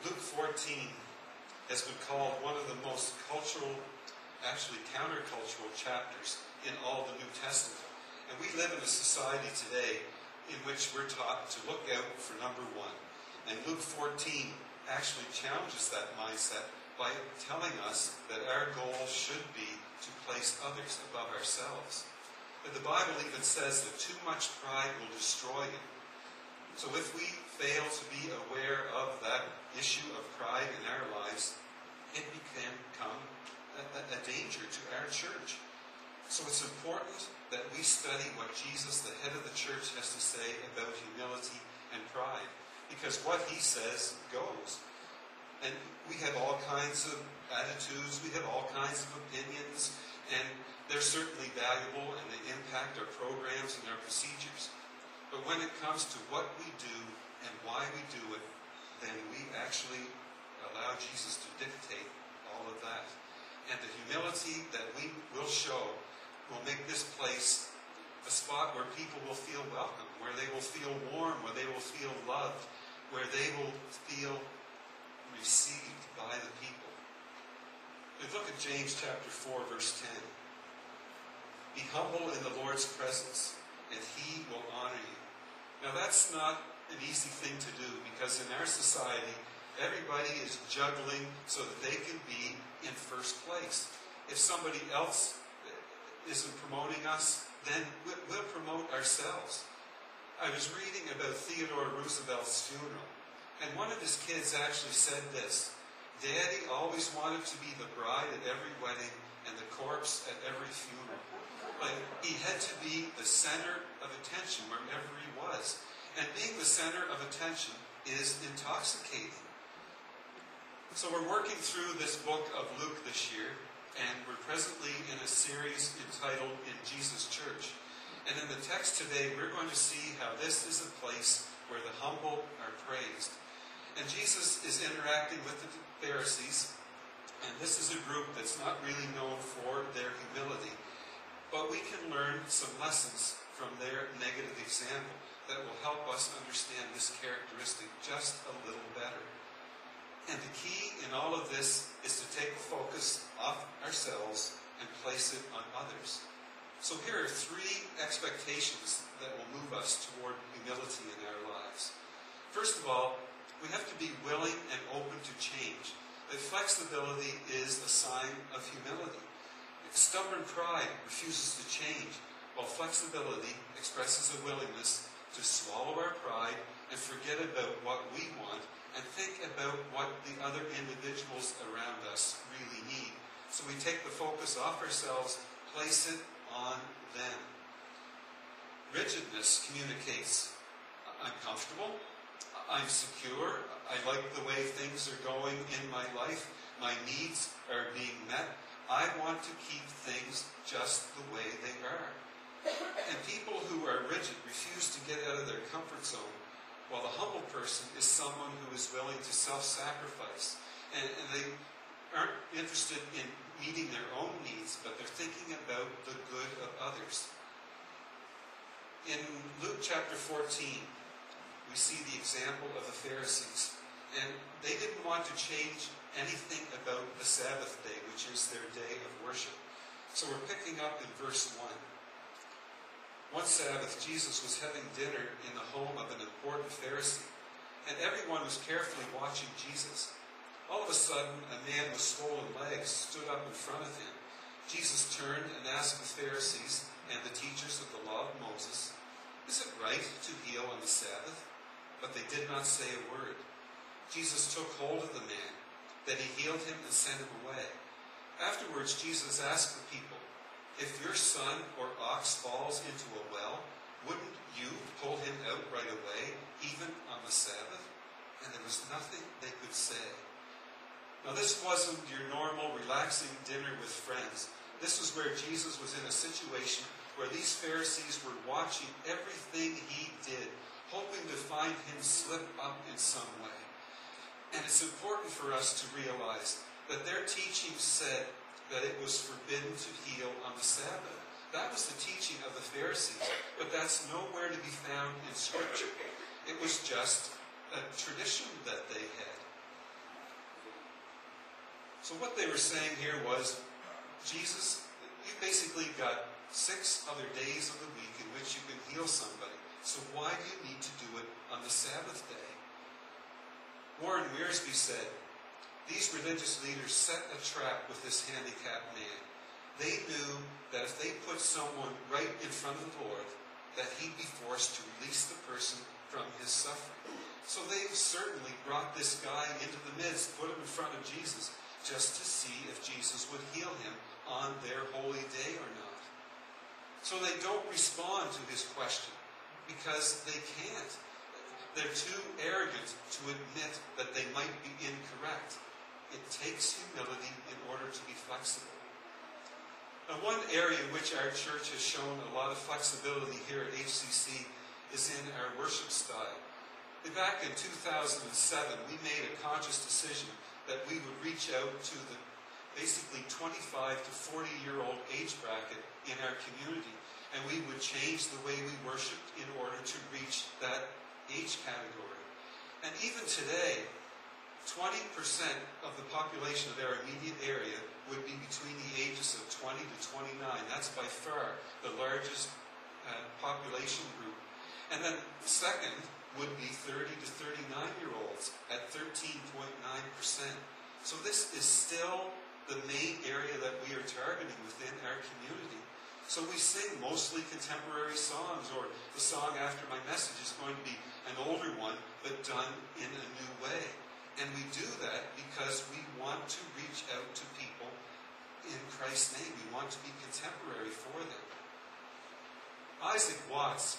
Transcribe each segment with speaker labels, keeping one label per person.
Speaker 1: Luke 14 has been called one of the most cultural, actually countercultural chapters in all the New Testament. And we live in a society today in which we're taught to look out for number one. And Luke 14 actually challenges that mindset by telling us that our goal should be to place others above ourselves. But the Bible even says that too much pride will destroy you. So if we fail to be aware of that issue of pride in our lives, it can become a, a danger to our church. So it's important that we study what Jesus, the head of the church, has to say about humility and pride. Because what he says goes. And we have all kinds of attitudes, we have all kinds of opinions, and they're certainly valuable and they impact our programs and our procedures. But when it comes to what we do and why we do it, then we actually allow Jesus to dictate all of that. And the humility that we will show will make this place a spot where people will feel welcome, where they will feel warm, where they will feel loved, where they will feel received by the people. We look at James chapter 4, verse 10. Be humble in the Lord's presence, and he will honor you. Now that's not an easy thing to do because in our society, everybody is juggling so that they can be in first place. If somebody else isn't promoting us, then we'll promote ourselves. I was reading about Theodore Roosevelt's funeral, and one of his kids actually said this Daddy always wanted to be the bride at every wedding and the corpse at every funeral. He had to be the center of attention wherever he was. And being the center of attention is intoxicating. So we're working through this book of Luke this year, and we're presently in a series entitled In Jesus Church. And in the text today, we're going to see how this is a place where the humble are praised. And Jesus is interacting with the Pharisees, and this is a group that's not really known for their humility. But we can learn some lessons from their negative example that will help us understand this characteristic just a little better. And the key in all of this is to take focus off ourselves and place it on others. So here are three expectations that will move us toward humility in our lives. First of all, we have to be willing and open to change. That flexibility is a sign of humility. Stubborn pride refuses to change, while flexibility expresses a willingness to swallow our pride and forget about what we want and think about what the other individuals around us really need. So we take the focus off ourselves, place it on them. Rigidness communicates I'm comfortable, I'm secure. I like the way things are going in my life. My needs are being met. I want to keep things just the way they are. And people who are rigid refuse to get out of their comfort zone, while the humble person is someone who is willing to self-sacrifice. And, and they aren't interested in meeting their own needs, but they're thinking about the good of others. In Luke chapter 14, we see the example of the Pharisees. And they didn't want to change anything about the Sabbath day, which is their day of worship. So we're picking up in verse 1. One Sabbath, Jesus was having dinner in the home of an important Pharisee, and everyone was carefully watching Jesus. All of a sudden, a man with swollen legs stood up in front of him. Jesus turned and asked the Pharisees and the teachers of the law of Moses, Is it right to heal on the Sabbath? but they did not say a word. Jesus took hold of the man, then he healed him and sent him away. Afterwards, Jesus asked the people, If your son or ox falls into a well, wouldn't you pull him out right away, even on the Sabbath? And there was nothing they could say. Now, this wasn't your normal relaxing dinner with friends. This was where Jesus was in a situation where these Pharisees were watching everything he did hoping to find him slip up in some way. And it's important for us to realize that their teaching said that it was forbidden to heal on the Sabbath. That was the teaching of the Pharisees, but that's nowhere to be found in Scripture. It was just a tradition that they had. So what they were saying here was, Jesus, you basically got six other days of the week in which you can heal somebody. So why do you need to do it on the Sabbath day? Warren Wiersbe said, these religious leaders set a trap with this handicapped man. They knew that if they put someone right in front of the Lord, that he'd be forced to release the person from his suffering. So they certainly brought this guy into the midst, put him in front of Jesus, just to see if Jesus would heal him on their holy day or not. So they don't respond to his question because they can't. They're too arrogant to admit that they might be incorrect. It takes humility in order to be flexible. Now, one area in which our church has shown a lot of flexibility here at HCC is in our worship style. Back in 2007, we made a conscious decision that we would reach out to the basically 25 to 40 year old age bracket in our community. And we would change the way we worshiped in order to reach that age category. And even today, 20% of the population of our immediate area would be between the ages of 20 to 29. That's by far the largest uh, population group. And then second would be 30 to 39 year olds at 13.9%. So this is still the main area that we are targeting within our community. So we sing mostly contemporary songs, or the song after my message is going to be an older one, but done in a new way. And we do that because we want to reach out to people in Christ's name. We want to be contemporary for them. Isaac Watts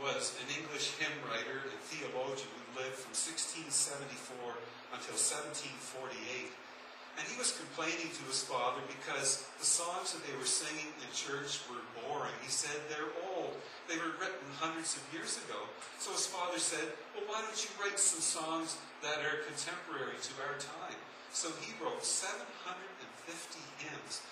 Speaker 1: was an English hymn writer and theologian who lived from 1674 until 1748. And he was complaining to his father because the songs that they were singing in church were boring. He said they're old. They were written hundreds of years ago. So his father said, Well, why don't you write some songs that are contemporary to our time? So he wrote 750 hymns.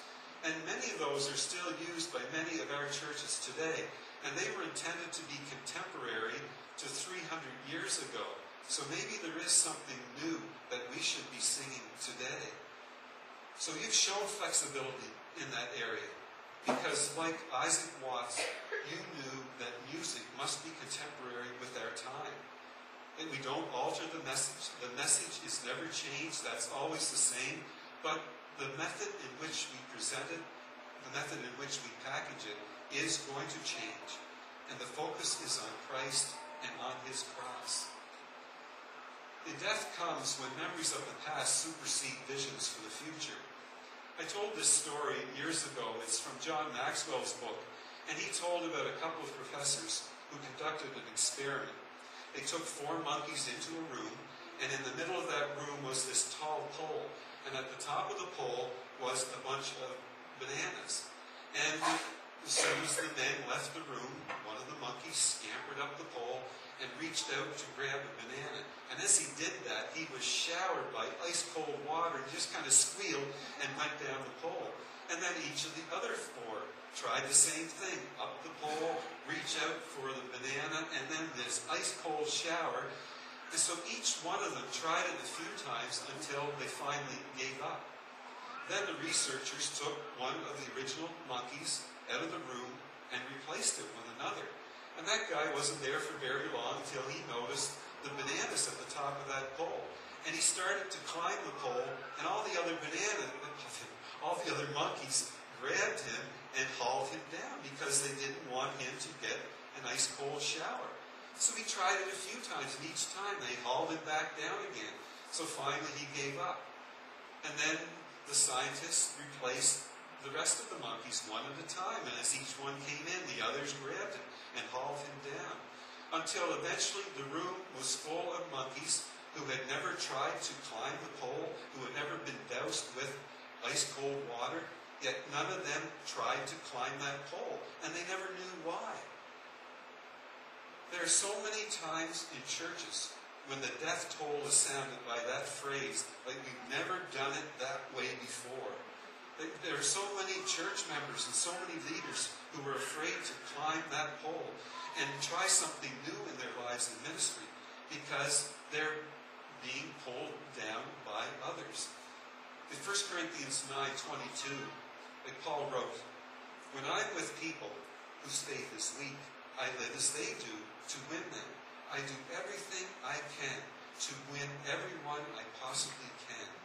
Speaker 1: And many of those are still used by many of our churches today. And they were intended to be contemporary to 300 years ago. So maybe there is something new that we should be singing today. So you've shown flexibility in that area because, like Isaac Watts, you knew that music must be contemporary with our time. And we don't alter the message. The message is never changed. That's always the same. But the method in which we present it, the method in which we package it, is going to change. And the focus is on Christ and on his cross. The death comes when memories of the past supersede visions for the future. I told this story years ago. It's from John Maxwell's book. And he told about a couple of professors who conducted an experiment. They took four monkeys into a room, and in the middle of that room was this tall pole. And at the top of the pole was a bunch of bananas. And as soon as the men left the room, one of the monkeys scampered up the pole and reached out to grab a banana. And as he did that, he was showered by ice cold water He just kind of squealed and went down the pole. And then each of the other four tried the same thing. Up the pole, reach out for the banana, and then this ice cold shower. And so each one of them tried it a few times until they finally gave up. Then the researchers took one of the original monkeys out of the room and replaced it with another. And that guy wasn't there for very long until he noticed the bananas at the top of that pole. And he started to climb the pole, and all the other bananas, all the other monkeys grabbed him and hauled him down because they didn't want him to get an ice cold shower. So he tried it a few times, and each time they hauled him back down again. So finally he gave up. And then the scientists replaced the rest of the monkeys one at a time, and as each one came in, the others grabbed him and hauled him down. Until eventually the room was full of monkeys who had never tried to climb the pole, who had never been doused with ice cold water, yet none of them tried to climb that pole, and they never knew why. There are so many times in churches when the death toll is sounded by that phrase, like we've never done it that way before. There are so many church members and so many leaders who are afraid to climb that pole and try something new in their lives and ministry because they're being pulled down by others. In 1 Corinthians 9:22, like Paul wrote, When I'm with people whose faith is weak, I live as they do to win them. I do everything I can to win everyone I possibly can.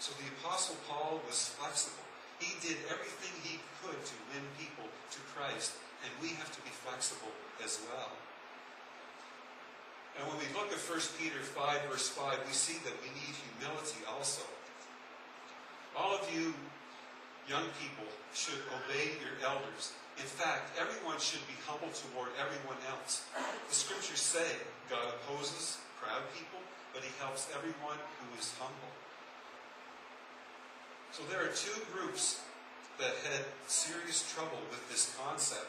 Speaker 1: So the Apostle Paul was flexible. He did everything he could to win people to Christ, and we have to be flexible as well. And when we look at 1 Peter 5, verse 5, we see that we need humility also. All of you young people should obey your elders. In fact, everyone should be humble toward everyone else. The scriptures say God opposes proud people, but he helps everyone who is humble. So there are two groups that had serious trouble with this concept.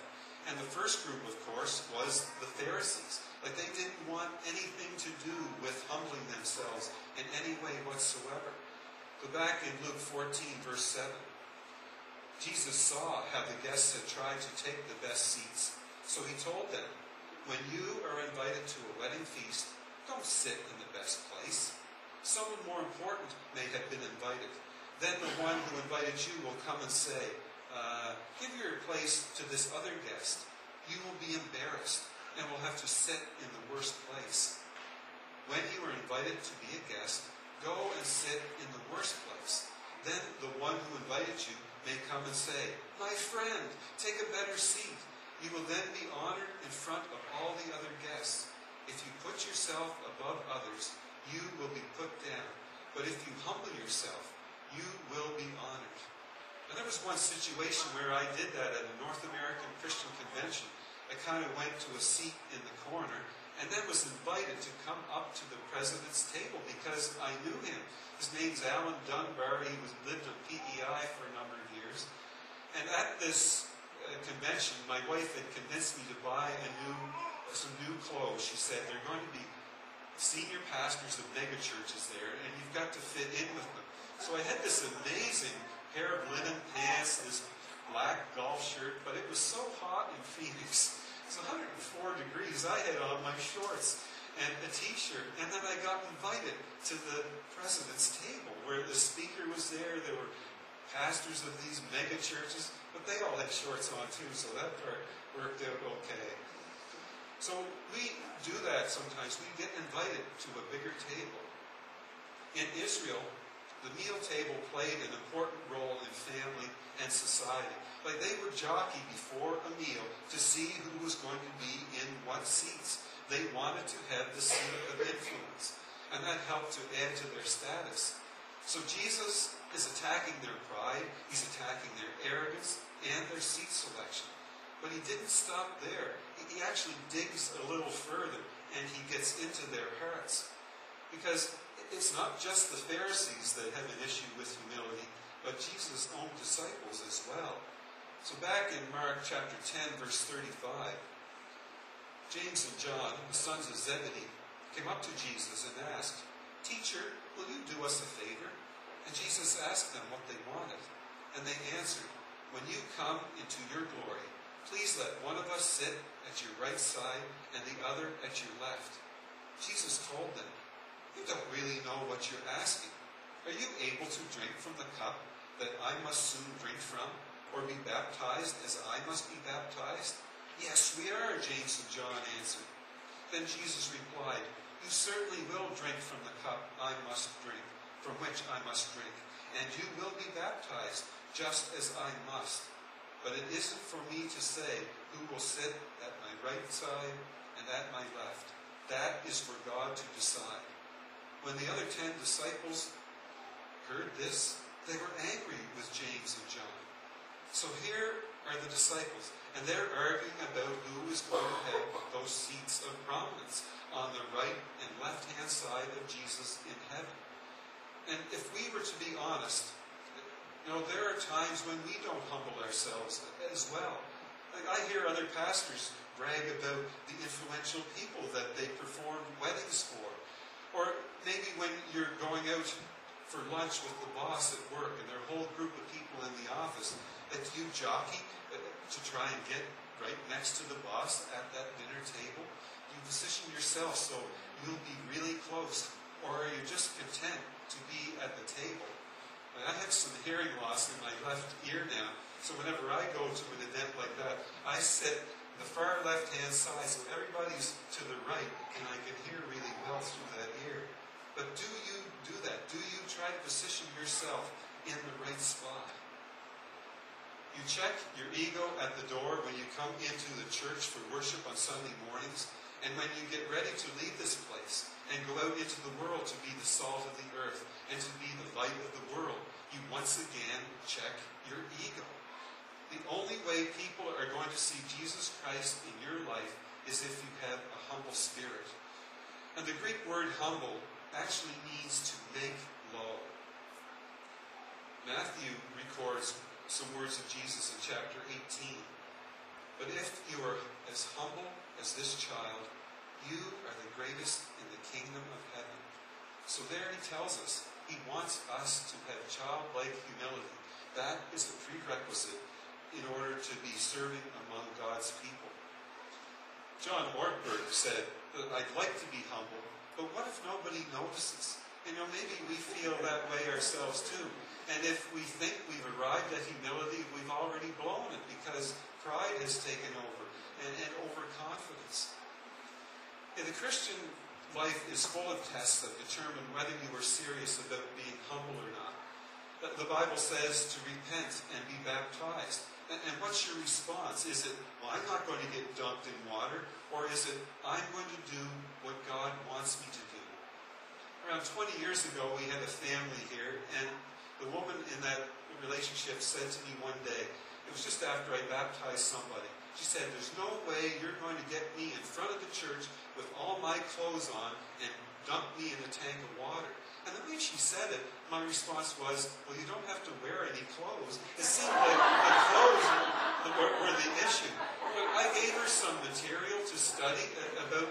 Speaker 1: And the first group, of course, was the Pharisees. Like they didn't want anything to do with humbling themselves in any way whatsoever. Go back in Luke 14, verse 7. Jesus saw how the guests had tried to take the best seats. So he told them, When you are invited to a wedding feast, don't sit in the best place. Someone more important may have been invited. Then the one who invited you will come and say, uh, Give your place to this other guest. You will be embarrassed and will have to sit in the worst place. When you are invited to be a guest, go and sit in the worst place. Then the one who invited you may come and say, My friend, take a better seat. You will then be honored in front of all the other guests. If you put yourself above others, you will be put down. But if you humble yourself, you will be honored. And there was one situation where I did that at a North American Christian convention. I kind of went to a seat in the corner and then was invited to come up to the president's table because I knew him. His name's Alan Dunbar. He was lived on PEI for a number of years. And at this uh, convention, my wife had convinced me to buy a new, some new clothes. She said, they're going to be senior pastors of megachurches there, and you've got to fit in with them. So I had this amazing pair of linen pants, this black golf shirt, but it was so hot in Phoenix. It's 104 degrees. I had on my shorts and a t-shirt, and then I got invited to the president's table where the speaker was there. There were pastors of these mega churches, but they all had shorts on too, so that part worked out okay. So we do that sometimes. We get invited to a bigger table. In Israel, the meal table played an important role in family and society. Like they would jockey before a meal to see who was going to be in what seats. They wanted to have the seat of influence, and that helped to add to their status. So Jesus is attacking their pride, he's attacking their arrogance and their seat selection. But he didn't stop there. He actually digs a little further and he gets into their hearts. Because it's not just the Pharisees that have an issue with humility, but Jesus' own disciples as well. So back in Mark chapter 10, verse 35, James and John, the sons of Zebedee, came up to Jesus and asked, Teacher, will you do us a favor? And Jesus asked them what they wanted. And they answered, When you come into your glory, please let one of us sit at your right side and the other at your left. Jesus told them, you don't really know what you're asking. Are you able to drink from the cup that I must soon drink from, or be baptized as I must be baptized? Yes, we are, James and John answered. Then Jesus replied, You certainly will drink from the cup I must drink, from which I must drink, and you will be baptized, just as I must. But it isn't for me to say who will sit at my right side and at my left. That is for God to decide. When the other ten disciples heard this, they were angry with James and John. So here are the disciples, and they're arguing about who is going to have those seats of prominence on the right and left hand side of Jesus in heaven. And if we were to be honest, you know, there are times when we don't humble ourselves as well. Like I hear other pastors brag about the influential people that they perform weddings for. Or maybe when you're going out for lunch with the boss at work and a whole group of people in the office, that you jockey uh, to try and get right next to the boss at that dinner table? You position yourself so you'll be really close, or are you just content to be at the table? I have some hearing loss in my left ear now, so whenever I go to an event like that, I sit the far left-hand side so everybody's to the right and I can hear really well through that ear. But do you do that? Do you try to position yourself in the right spot? You check your ego at the door when you come into the church for worship on Sunday mornings, and when you get ready to leave this place and go out into the world to be the salt of the earth and to be the light of the world, you once again check your ego. The only way people are going to see Jesus Christ in your life is if you have a humble spirit. And the Greek word humble actually means to make low. Matthew records some words of Jesus in chapter 18. But if you are as humble as this child, you are the greatest in the kingdom of heaven. So there he tells us he wants us to have childlike humility. That is the prerequisite in order to be serving among God's people. John Ortberg said I'd like to be humble, but what if nobody notices? You know, maybe we feel that way ourselves too. And if we think we've arrived at humility, we've already blown it because pride has taken over and, and overconfidence. And the Christian life is full of tests that determine whether you are serious about being humble or not. The Bible says to repent and be baptized. And what's your response? Is it, well, I'm not going to get dunked in water? Or is it, I'm going to do what God wants me to do? Around 20 years ago, we had a family here, and the woman in that relationship said to me one day, it was just after I baptized somebody, she said, There's no way you're going to get me in front of the church with all my clothes on and dunk me in a tank of water. And the way she said it, my response was, well, you don't have to wear any clothes. It seemed like the clothes were, were the issue. But I gave her some material to study about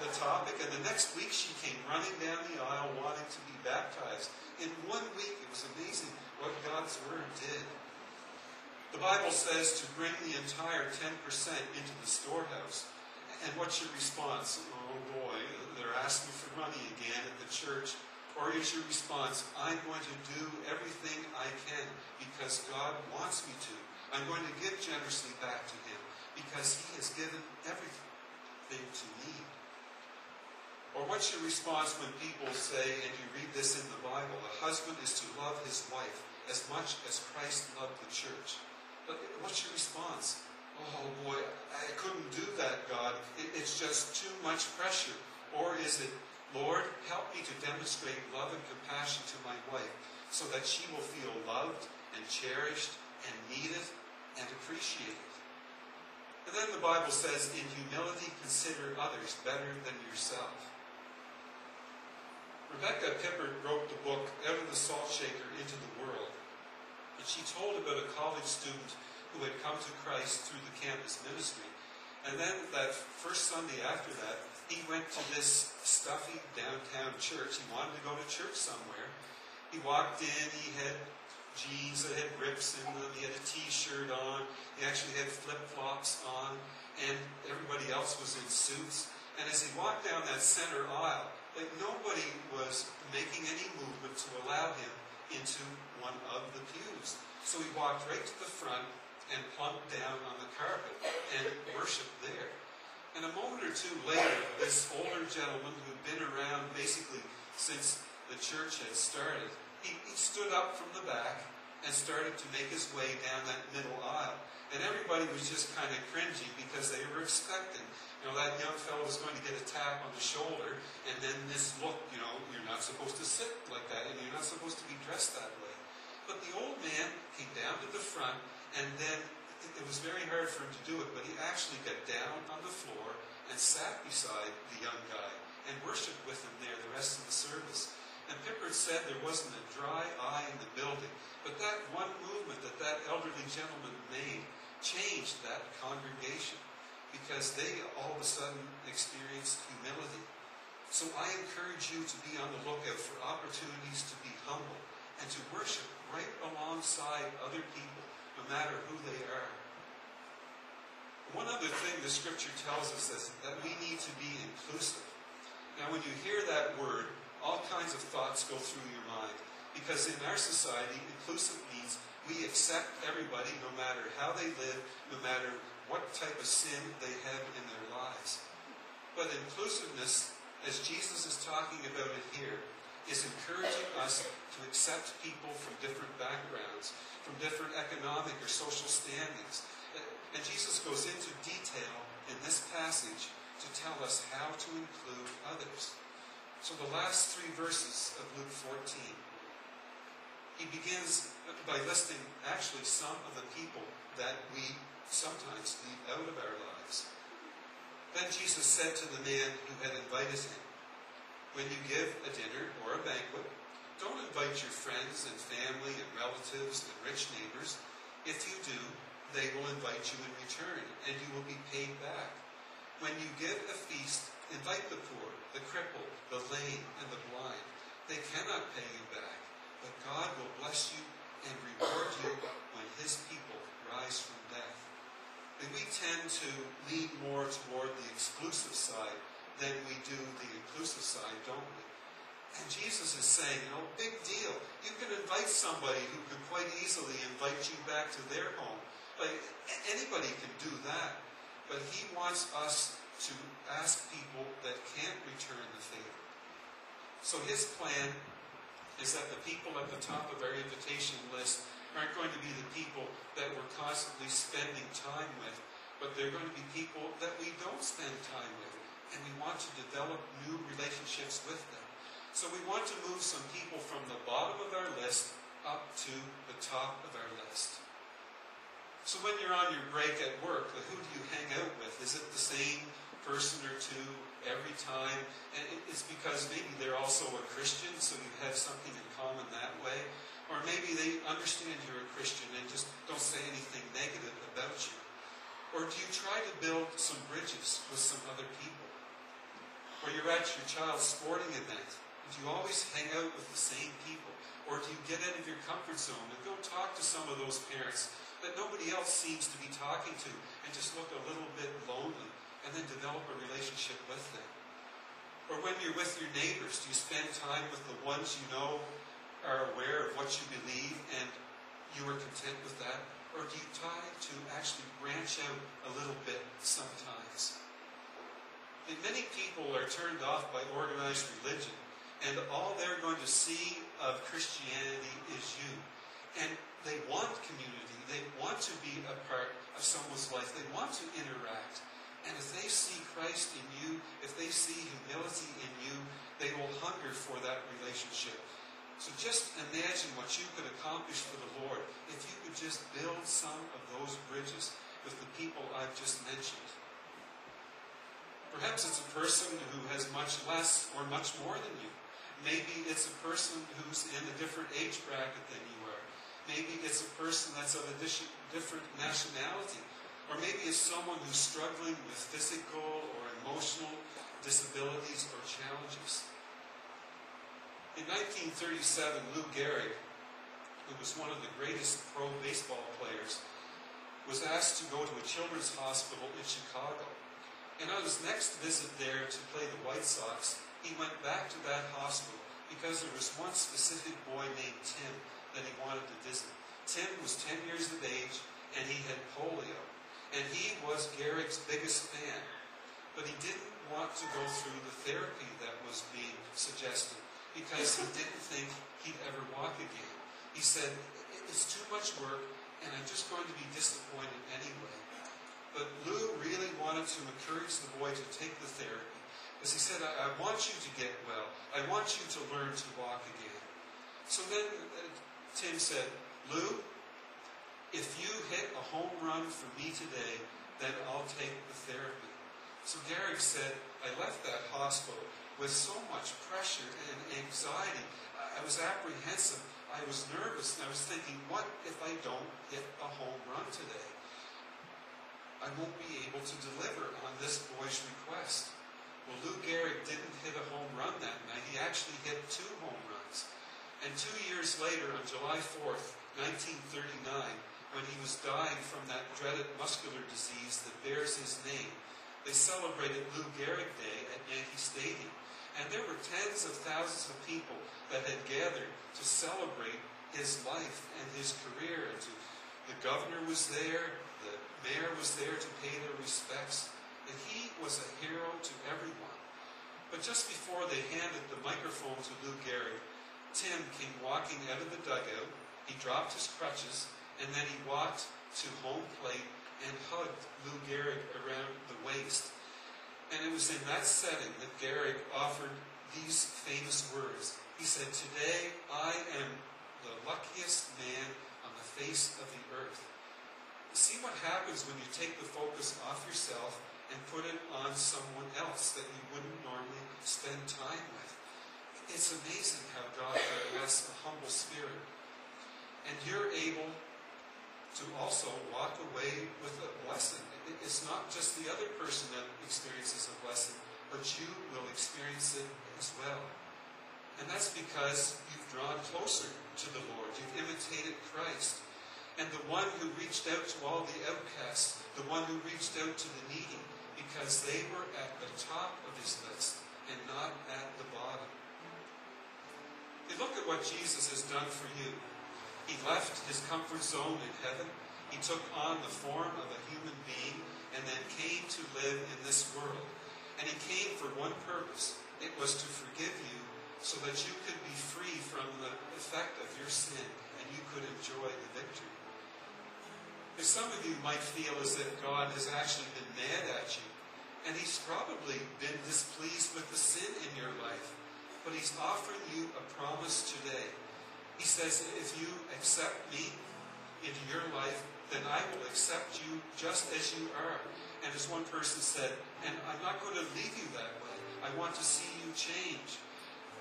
Speaker 1: the topic, and the next week she came running down the aisle wanting to be baptized. In one week, it was amazing what God's Word did. The Bible says to bring the entire 10% into the storehouse. And what's your response? Oh boy, asking for money again at the church. Or is your response, I'm going to do everything I can because God wants me to. I'm going to give generously back to Him because He has given everything to me. Or what's your response when people say, and you read this in the Bible, a husband is to love his wife as much as Christ loved the church? But what's your response? Oh boy, I couldn't do that, God. It's just too much pressure. Or is it, Lord, help me to demonstrate love and compassion to my wife so that she will feel loved and cherished and needed and appreciated. And then the Bible says, in humility, consider others better than yourself. Rebecca Pippert wrote the book Out of the Salt Shaker into the World. And she told about a college student who had come to Christ through the campus ministry. And then that first Sunday after that, he went to this stuffy downtown church. He wanted to go to church somewhere. He walked in, he had jeans that had rips in them, he had a t-shirt on, he actually had flip-flops on, and everybody else was in suits. And as he walked down that center aisle, like nobody was making any movement to allow him into one of the pews. So he walked right to the front and plumped down on the carpet and worshiped there. And a moment or two later, this older gentleman who'd been around basically since the church had started, he, he stood up from the back and started to make his way down that middle aisle. And everybody was just kind of cringing because they were expecting, you know, that young fellow was going to get a tap on the shoulder, and then this look, you know, you're not supposed to sit like that, and you're not supposed to be dressed that way. But the old man came down to the front, and then it was very hard for him to do it, but he actually got down on the floor and sat beside the young guy and worshiped with him there the rest of the service. And Pippert said there wasn't a dry eye in the building, but that one movement that that elderly gentleman made changed that congregation because they all of a sudden experienced humility. So I encourage you to be on the lookout for opportunities to be humble and to worship right alongside other people, matter who they are. One other thing the scripture tells us is that we need to be inclusive. Now, when you hear that word, all kinds of thoughts go through your mind Because in our society, inclusive means we accept everybody no matter how they live, no matter what type of sin they have in their lives. But inclusiveness, as Jesus is talking about it here, is encouraging us to accept people from different backgrounds, from different economic or social standings. And Jesus goes into detail in this passage to tell us how to include others. So the last three verses of Luke 14, he begins by listing actually some of the people that we sometimes leave out of our lives. Then Jesus said to the man who had invited him, When you give a dinner your friends and family and relatives and rich neighbors. If you do, they will invite you in return, and you will be paid back. When you give a feast, invite the poor, the crippled, the lame, and the blind. They cannot pay you back, but God will bless you and reward you when his people rise from death. And we tend to lean more toward the exclusive side than we do the inclusive side, don't we? And Jesus is saying, no big deal. You can invite somebody who could quite easily invite you back to their home. Like, anybody can do that. But he wants us to ask people that can't return the favor. So his plan is that the people at the top of our invitation list aren't going to be the people that we're constantly spending time with, but they're going to be people that we don't spend time with. And we want to develop new relationships with them. So we want to move some people from the bottom of our list up to the top of our list. So when you're on your break at work, who do you hang out with? Is it the same person or two every time? And it's because maybe they're also a Christian, so you have something in common that way. Or maybe they understand you're a Christian and just don't say anything negative about you. Or do you try to build some bridges with some other people? Or you're at your child's sporting event do you always hang out with the same people? Or do you get out of your comfort zone and go talk to some of those parents that nobody else seems to be talking to and just look a little bit lonely and then develop a relationship with them? Or when you're with your neighbors, do you spend time with the ones you know are aware of what you believe and you are content with that? Or do you try to actually branch out a little bit sometimes? And many people are turned off by organized religion and all they're going to see of Christianity is you. And they want community. They want to be a part of someone's life. They want to interact. And if they see Christ in you, if they see humility in you, they will hunger for that relationship. So just imagine what you could accomplish for the Lord if you could just build some of those bridges with the people I've just mentioned. Perhaps it's a person who has much less or much more than you. Maybe it's a person who's in a different age bracket than you are. Maybe it's a person that's of a different nationality. Or maybe it's someone who's struggling with physical or emotional disabilities or challenges. In 1937, Lou Gehrig, who was one of the greatest pro baseball players, was asked to go to a children's hospital in Chicago. And on his next visit there to play the White Sox, he went back to that hospital because there was one specific boy named Tim that he wanted to visit. Tim was 10 years of age and he had polio. And he was Gehrig's biggest fan. But he didn't want to go through the therapy that was being suggested because he didn't think he'd ever walk again. He said, it's too much work and I'm just going to be disappointed anyway. But Lou really wanted to encourage the boy to take the therapy because he said, I, I, want you to get well. I want you to learn to walk again. So then uh, Tim said, Lou, if you hit a home run for me today, then I'll take the therapy. So Gehrig said, I left that hospital with so much pressure and anxiety. I was apprehensive. I was nervous. And I was thinking, what if I don't hit a home run today? I won't be able to deliver on this boy's request. Well, Lou Gehrig didn't hit a home run that night. He actually hit two home runs. And two years later, on July 4th, 1939, when he was dying from that dreaded muscular disease that bears his name, they celebrated Lou Gehrig Day at Yankee Stadium. And there were tens of thousands of people that had gathered to celebrate his life and his career. And to, the governor was there, the mayor was there to pay their respects, and he was a hero to everyone. But just before they handed the microphone to Lou Gehrig, Tim came walking out of the dugout. He dropped his crutches, and then he walked to home plate and hugged Lou Gehrig around the waist. And it was in that setting that Gehrig offered these famous words. He said, Today I am the luckiest man on the face of the earth. See what happens when you take the focus off yourself and put it on someone else that you wouldn't normally spend time with. It's amazing how God bless a humble spirit. And you're able to also walk away with a blessing. It's not just the other person that experiences a blessing, but you will experience it as well. And that's because you've drawn closer to the Lord. You've imitated Christ. And the one who reached out to all the outcasts, the one who reached out to the needy, because they were at the top of his list and not at the bottom. You look at what Jesus has done for you. He left his comfort zone in heaven. He took on the form of a human being and then came to live in this world. And he came for one purpose. It was to forgive you so that you could be free from the effect of your sin and you could enjoy the victory. Some of you might feel as if God has actually been mad at you, and he's probably been displeased with the sin in your life, but he's offering you a promise today he says, if you accept me into your life, then I will accept you just as you are. And as one person said, and I'm not going to leave you that way. I want to see you change.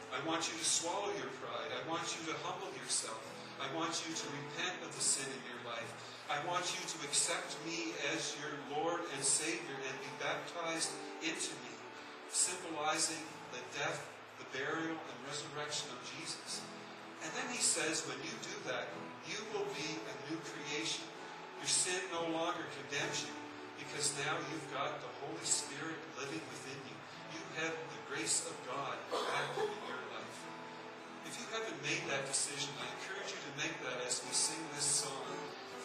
Speaker 1: I want you to swallow your pride. I want you to humble yourself. I want you to repent of the sin in your life. I want you to accept me as your Lord and Savior and be baptized into me, symbolizing the death, the burial, and resurrection of Jesus. And then he says, when you do that, you will be a new creation. Your sin no longer condemns you because now you've got the Holy Spirit living within you. You have the grace of God active in your. If you haven't made that decision, I encourage you to make that as we sing this song.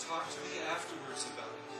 Speaker 1: Talk to me afterwards about it.